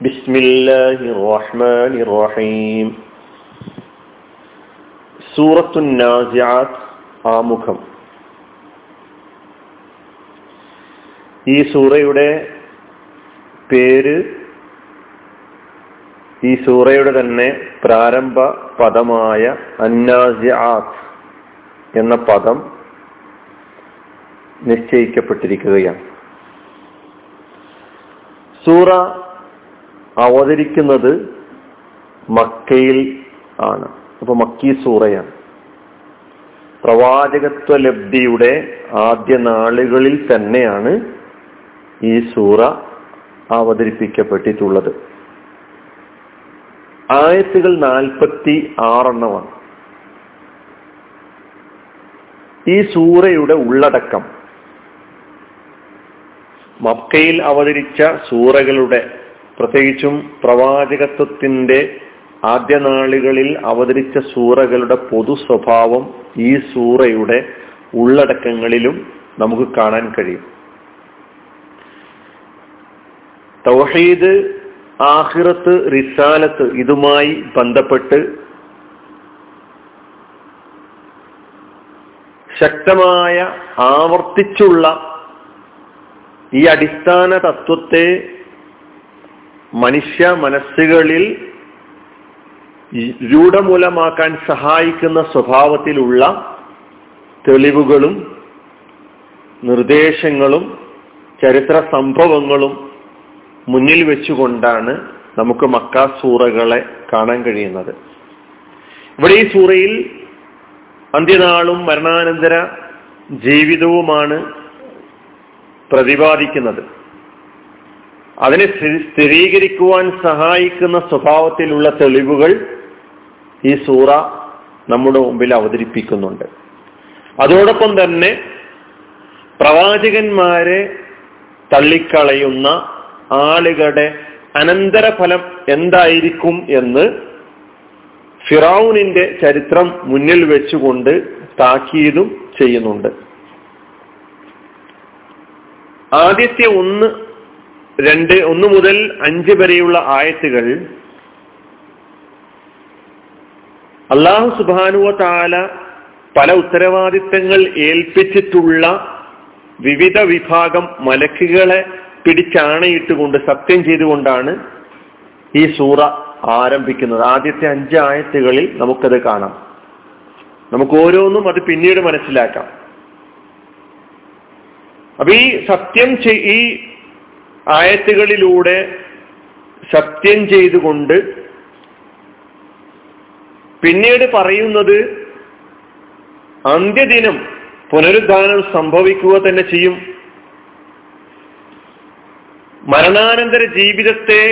بسم الله الرحمن الرحيم سورة النازعات ആമുഖം ഈ സൂറയുടെ പേര് ഈ സൂറയുടെ തന്നെ പ്രാരംഭ പദമായ അന്നാസിആത്ത് എന്ന പദം നിശ്ചയിക്കപ്പെട്ടിരിക്കുകയാണ് സൂറ അവതരിക്കുന്നത് മക്കയിൽ ആണ്. അപ്പൊ മക്കി സൂറയാണ്. പ്രവാചകത്വ ലബ്ധിയുടെ ആദ്യ നാളുകളിൽ തന്നെയാണ് ഈ സൂറ അവതരിപ്പിക്കപ്പെട്ടിട്ടുള്ളത്. ആയത്തുകൾ നാൽപ്പത്തി ആറെണ്ണമാണ്. ഈ സൂറയുടെ ഉള്ളടക്കം. മക്കയിൽ അവതരിച്ച സൂറകളുടെ പ്രത്യേകിച്ചും പ്രവാചകത്വത്തിന്റെ ആദ്യ നാളുകളിൽ അവതരിച്ച സൂറകളുടെ പൊതു സ്വഭാവം ഈ സൂറയുടെ ഉള്ളടക്കങ്ങളിലും നമുക്ക് കാണാൻ കഴിയും. തൗഹീദ് ആഹിറത്ത് റിസാലത്ത് ഇതുമായി ബന്ധപ്പെട്ട് ശക്തമായ ആവർത്തിച്ചുള്ള ഈ അടിസ്ഥാന തത്വത്തെ മനുഷ്യ മനസ്സുകളിൽ രൂഢമൂലമാക്കാൻ സഹായിക്കുന്ന സ്വഭാവത്തിലുള്ള തെളിവുകളും നിർദ്ദേശങ്ങളും ചരിത്ര സംഭവങ്ങളും മുന്നിൽ വെച്ചുകൊണ്ടാണ് നമുക്ക് മക്ക സൂറകളെ കാണാൻ കഴിയുന്നത്. ഇവിടെ ഈ സൂറയിൽ അന്ത്യനാളും മരണാനന്തര ജീവിതവുമാണ് പ്രതിപാദിക്കുന്നത്. അതിനെ സ്ഥിരീകരിക്കുവാൻ സഹായിക്കുന്ന സ്വഭാവത്തിലുള്ള തെളിവുകൾ ഈ സൂറ നമ്മുടെ മുമ്പിൽ അവതരിപ്പിക്കുന്നുണ്ട്. അതോടൊപ്പം തന്നെ പ്രവാചകന്മാരെ തള്ളിക്കളയുന്ന ആളുകളുടെ അനന്തരഫലം എന്തായിരിക്കും എന്ന് ഫിറൌനിന്റെ ചരിത്രം മുന്നിൽ വെച്ചുകൊണ്ട് താക്കീതും ചെയ്യുന്നുണ്ട്. ആദ്യത്തെ ഒന്ന് രണ്ട് ഒന്ന് മുതൽ അഞ്ച് വരെയുള്ള ആയത്തുകൾ അള്ളാഹു സുബാനുവ താല പല ഉത്തരവാദിത്തങ്ങൾ ഏൽപ്പിച്ചിട്ടുള്ള വിവിധ വിഭാഗം മലക്കുകളെ പിടിച്ചാണയിട്ടുകൊണ്ട് സത്യം ചെയ്തുകൊണ്ടാണ് ഈ സൂറ ആരംഭിക്കുന്നത്. ആദ്യത്തെ അഞ്ച് ആയത്തുകളിൽ നമുക്കത് കാണാം. നമുക്ക് ഓരോന്നും അത് പിന്നീട് മനസ്സിലാക്കാം. അപ്പൊ ഈ സത്യം ഈ ആയത്തുകളിലൂടെ സത്യം ചെയ്തുകൊണ്ട് പിന്നീട് പറയുന്നത് അന്ത്യദിനം പുനരുദ്ധാനം സംഭവിക്കുക തന്നെ ചെയ്യും. മരണാനന്തര ജീവിതത്തെ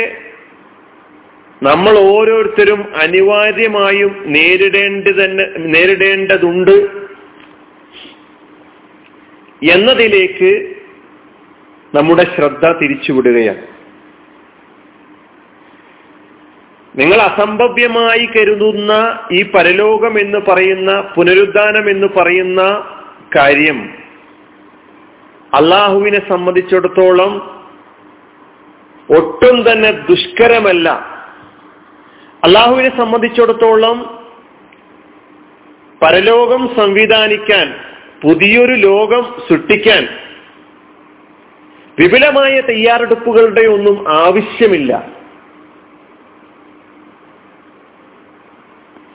നമ്മൾ ഓരോരുത്തരും അനിവാര്യമായും നേരിടേണ്ടി തന്നെ നേരിടേണ്ടതുണ്ട് എന്നതിലേക്ക് നമ്മുടെ ശ്രദ്ധ തിരിച്ചുവിടുകയാണ്. നിങ്ങൾ അസംഭവ്യമായി കരുതുന്ന ഈ പരലോകം എന്ന് പറയുന്ന പുനരുദ്ധാനം എന്ന് പറയുന്ന കാര്യം അള്ളാഹുവിനെ സംബന്ധിച്ചിടത്തോളം ഒട്ടും തന്നെ ദുഷ്കരമല്ല. അള്ളാഹുവിനെ സംബന്ധിച്ചിടത്തോളം പരലോകം സംവിധാനിക്കാൻ പുതിയൊരു ലോകം സൃഷ്ടിക്കാൻ വിപുലമായ തയ്യാറെടുപ്പുകളുടെ ഒന്നും ആവശ്യമില്ല.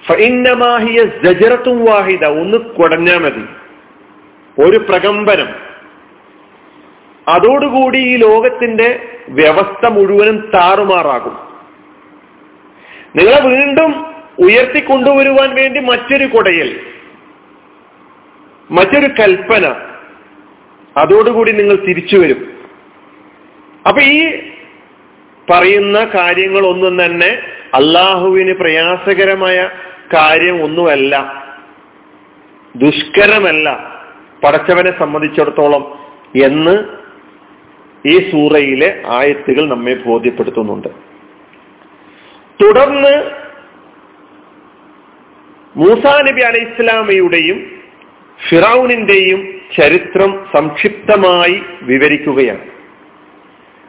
ഫൈന്നമാഹിയ ജജറത്തും വാഹിദ ഒന്ന് കുടഞ്ഞാ മതി. ഒരു പ്രകമ്പനം. അതോടുകൂടി ഈ ലോകത്തിന്റെ വ്യവസ്ഥ മുഴുവനും താറുമാറാകും. നിങ്ങളെ വീണ്ടും ഉയർത്തിക്കൊണ്ടുവരുവാൻ വേണ്ടി മറ്റൊരു കുടയൽ മറ്റൊരു കൽപ്പന. അതോടുകൂടി നിങ്ങൾ തിരിച്ചു വരും അപ്പൊ ഈ പറയുന്ന കാര്യങ്ങളൊന്നും തന്നെ അള്ളാഹുവിന് പ്രയാസകരമായ കാര്യം ഒന്നുമല്ല. ദുഷ്കരമല്ല. പടച്ചവനെ സംബന്ധിച്ചിടത്തോളം എന്ന് ഈ സൂറയിലെ ആയത്തുകൾ നമ്മെ ബോധ്യപ്പെടുത്തുന്നുണ്ട്. തുടർന്ന് മൂസാ നബി അലൈഹി ഇസ്ലാമയുടെയും ഫിറൌണിന്റെയും ചരിത്രം സംക്ഷിപ്തമായി വിവരിക്കുകയാണ്.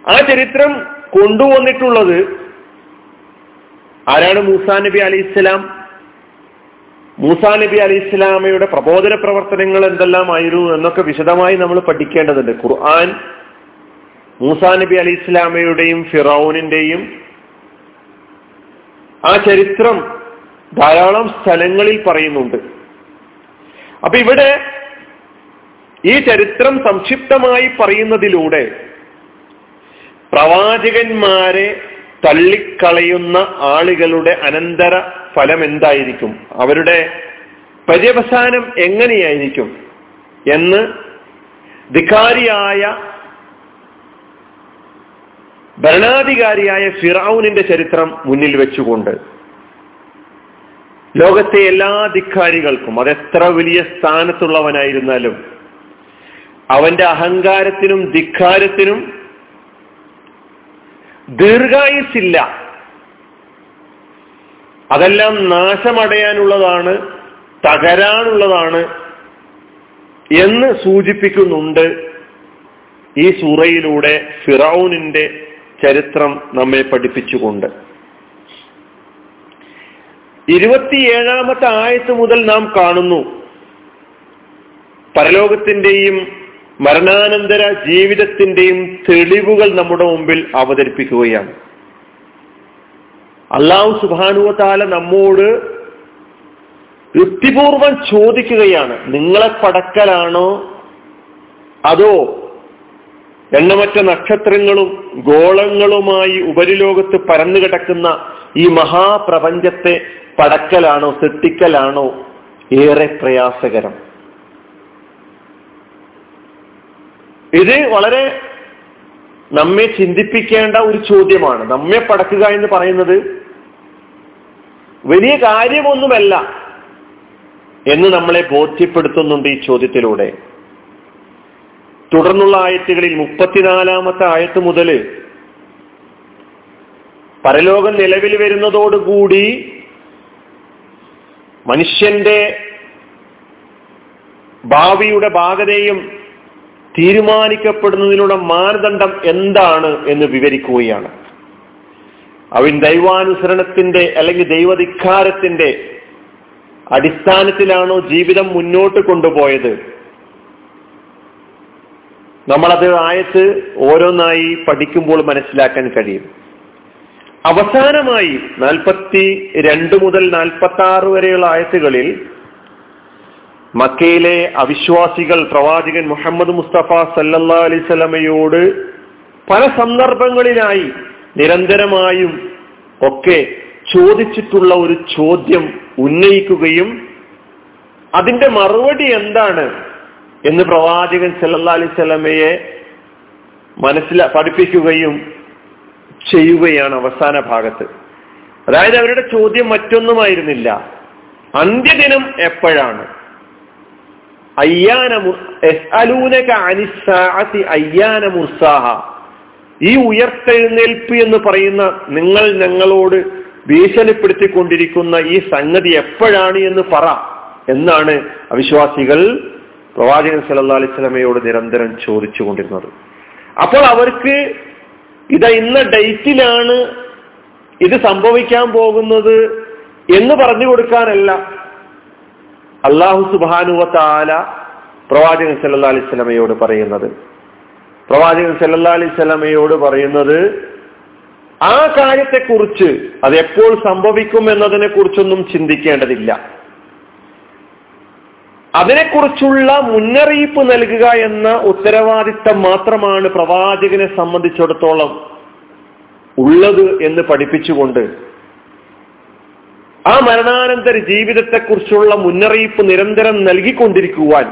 ആ ചരിത്രം കൊണ്ടുവന്നിട്ടുള്ളത് ആരാണ് മൂസാ നബി അലി ഇസ്ലാം മൂസാ നബി അലി ഇസ്ലാമയുടെ പ്രബോധന പ്രവർത്തനങ്ങൾ എന്തെല്ലാമായിരുന്നു എന്നൊക്കെ വിശദമായി നമ്മൾ പഠിക്കേണ്ടതുണ്ട്. ഖുർആൻ മൂസാ നബി അലി ഇസ്ലാമയുടെയും ഫിറൌനിന്റെയും ആ ചരിത്രം ധാരാളം സ്ഥലങ്ങളിൽ പറയുന്നുണ്ട്. അപ്പൊ ഇവിടെ ഈ ചരിത്രം സംക്ഷിപ്തമായി പറയുന്നതിലൂടെ പ്രവാചകന്മാരെ തള്ളിക്കളയുന്ന ആളുകളുടെ അനന്തര ഫലം എന്തായിരിക്കും? അവരുടെ പര്യവസാനം എങ്ങനെയായിരിക്കും? എന്ന് ധിക്കാരിയായ ഭരണാധികാരിയായ ഫിറാവുനിന്റെ ചരിത്രം മുന്നിൽ വെച്ചുകൊണ്ട് ലോകത്തെ എല്ലാ ധിക്കാരികൾക്കും അതെത്ര വലിയ സ്ഥാനത്തുള്ളവനായിരുന്നാലും അവന്റെ അഹങ്കാരത്തിനും ധിക്കാരത്തിനും ദീർഘായുസില്ല അതെല്ലാം നാശമടയാനുള്ളതാണ് തകരാനുള്ളതാണ് എന്ന് സൂചിപ്പിക്കുന്നുണ്ട് ഈ സൂറയിലൂടെ ഫിറൌനിന്റെ ചരിത്രം നമ്മെ പഠിപ്പിച്ചുകൊണ്ട്. ഇരുപത്തിയേഴാമത്തെ ആയത്ത് മുതൽ നാം കാണുന്നു പരലോകത്തിന്റെയും മരണാനന്തര ജീവിതത്തിന്റെയും തെളിവുകൾ നമ്മുടെ മുമ്പിൽ അവതരിപ്പിക്കുകയാണ്. അള്ളാഹു സുബാനുവത്താല നമ്മോട് യുക്തിപൂർവം ചോദിക്കുകയാണ് നിങ്ങളെ പടക്കലാണോ അതോ എണ്ണമറ്റ നക്ഷത്രങ്ങളും ഗോളങ്ങളുമായി ഉപരിലോകത്ത് പരന്നു കിടക്കുന്ന ഈ മഹാപ്രപഞ്ചത്തെ പടക്കലാണോ സൃഷ്ടിക്കലാണോ ഏറെ പ്രയാസകരം. ഇത് വളരെ നമ്മെ ചിന്തിപ്പിക്കേണ്ട ഒരു ചോദ്യമാണ്. നമ്മെ പടക്കുക എന്ന് പറയുന്നത് വലിയ കാര്യമൊന്നുമല്ല എന്ന് നമ്മളെ ബോധ്യപ്പെടുത്തുന്നുണ്ട് ഈ ചോദ്യത്തിലൂടെ. തുടർന്നുള്ള ആയത്തുകളിൽ മുപ്പത്തിനാലാമത്തെ ആയത്ത് മുതൽ പരലോകം നിലവിൽ വരുന്നതോടുകൂടി മനുഷ്യന്റെ ഭാവിയുടെ ഭാഗതയും തീരുമാനിക്കപ്പെടുന്നതിനുള്ള മാനദണ്ഡം എന്താണ് എന്ന് വിവരിക്കുകയാണ്. അവൻ ദൈവാനുസരണത്തിന്റെ അല്ലെങ്കിൽ ദൈവധിക്കാരത്തിന്റെ അടിസ്ഥാനത്തിലാണോ ജീവിതം മുന്നോട്ട് കൊണ്ടുപോയത്? നമ്മളത് ആയത്ത് ഓരോന്നായി പഠിക്കുമ്പോൾ മനസ്സിലാക്കാൻ കഴിയും. അവസാനമായി നാൽപ്പത്തി രണ്ട് മുതൽ നാൽപ്പത്തി ആറ് വരെയുള്ള ആയത്തുകളിൽ മക്കയിലെ അവിശ്വാസികൾ പ്രവാചകൻ മുഹമ്മദ് മുസ്തഫ സല്ലല്ലാ അലൈവലമയോട് പല സന്ദർഭങ്ങളിലായി നിരന്തരമായും ഒക്കെ ചോദിച്ചിട്ടുള്ള ഒരു ചോദ്യം ഉന്നയിക്കുകയും അതിന്റെ മറുപടി എന്താണ് എന്ന് പ്രവാചകൻ സല്ലല്ലാ സ്വലമയെ മനസ്സില പഠിപ്പിക്കുകയും ചെയ്യുകയാണ് അവസാന ഭാഗത്ത്. അതായത് അവരുടെ ചോദ്യം മറ്റൊന്നുമായിരുന്നില്ല. അന്ത്യദിനം എപ്പോഴാണ്? അയ്യാന മുർസാഹ. ഈ ഉയർത്തെഴുന്നേൽപ്പ് എന്ന് പറയുന്ന നിങ്ങൾ ഞങ്ങളോട് ഭീഷണിപ്പെടുത്തിക്കൊണ്ടിരിക്കുന്ന ഈ സംഗതി എപ്പോഴാണ് എന്ന് പറ എന്നാണ് അവിശ്വാസികൾ പ്രവാചകൻ സല്ലാ അലൈഹി സ്വലമയോട് നിരന്തരം ചോദിച്ചുകൊണ്ടിരുന്നത്. അപ്പോൾ അവർക്ക് ഇത് ഇന്ന ഡേറ്റിലാണ് ഇത് സംഭവിക്കാൻ പോകുന്നത് എന്ന് പറഞ്ഞു കൊടുക്കാനല്ല. അള്ളാഹു സുബാനുവത്താല പ്രവാചകൻ സല്ലാ അലൈഹി സ്വലമയോട് പറയുന്നത്. പ്രവാചകൻ സല്ലാ അലൈഹി സ്വലമയോട് പറയുന്നത് ആ കാര്യത്തെക്കുറിച്ച് അത് എപ്പോൾ സംഭവിക്കും എന്നതിനെ കുറിച്ചൊന്നും ചിന്തിക്കേണ്ടതില്ല. അതിനെക്കുറിച്ചുള്ള മുന്നറിയിപ്പ് നൽകുക എന്ന ഉത്തരവാദിത്തം മാത്രമാണ് പ്രവാചകനെ സംബന്ധിച്ചിടത്തോളം ഉള്ളത് എന്ന് പഠിപ്പിച്ചുകൊണ്ട് ആ മരണാനന്തര ജീവിതത്തെക്കുറിച്ചുള്ള മുന്നറിയിപ്പ് നിരന്തരം നൽകിക്കൊണ്ടിരിക്കുവാൻ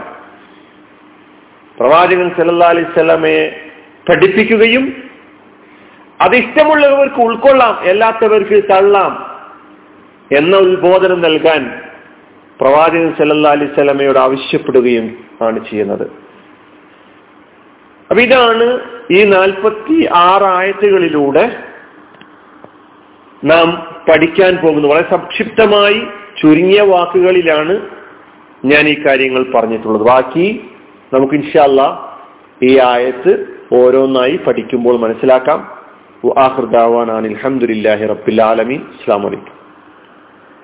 പ്രവാചകൻ സല്ലാ അലൈവല്ലമയെ പഠിപ്പിക്കുകയും അതിഷ്ടമുള്ളവർക്ക് ഉൾക്കൊള്ളാം അല്ലാത്തവർക്ക് തള്ളാം എന്ന ഉത്ബോധനം നൽകാൻ പ്രവാചകൻ സല്ലാ അലൈഹി സ്വലമയോട് ആവശ്യപ്പെടുകയും ആണ് ചെയ്യുന്നത്. അപ്പൊ ഇതാണ് ഈ നാൽപ്പത്തി ആയത്തുകളിലൂടെ നാം പഠിക്കാൻ പോകുന്നത് വളരെ സംക്ഷിപ്തമായി ചുരുങ്ങിയ വാക്കുകളിലാണ് ഞാൻ ഈ കാര്യങ്ങൾ പറഞ്ഞിട്ടുള്ളത്. ബാക്കി നമുക്ക് ഇൻഷല്ല ഈ ആയത്ത് ഓരോന്നായി പഠിക്കുമ്പോൾ മനസ്സിലാക്കാം. അലഹമുല്ലാഹി റബ്ബിൽ ആലമീൻ. അസ്സാം വലൈക്കും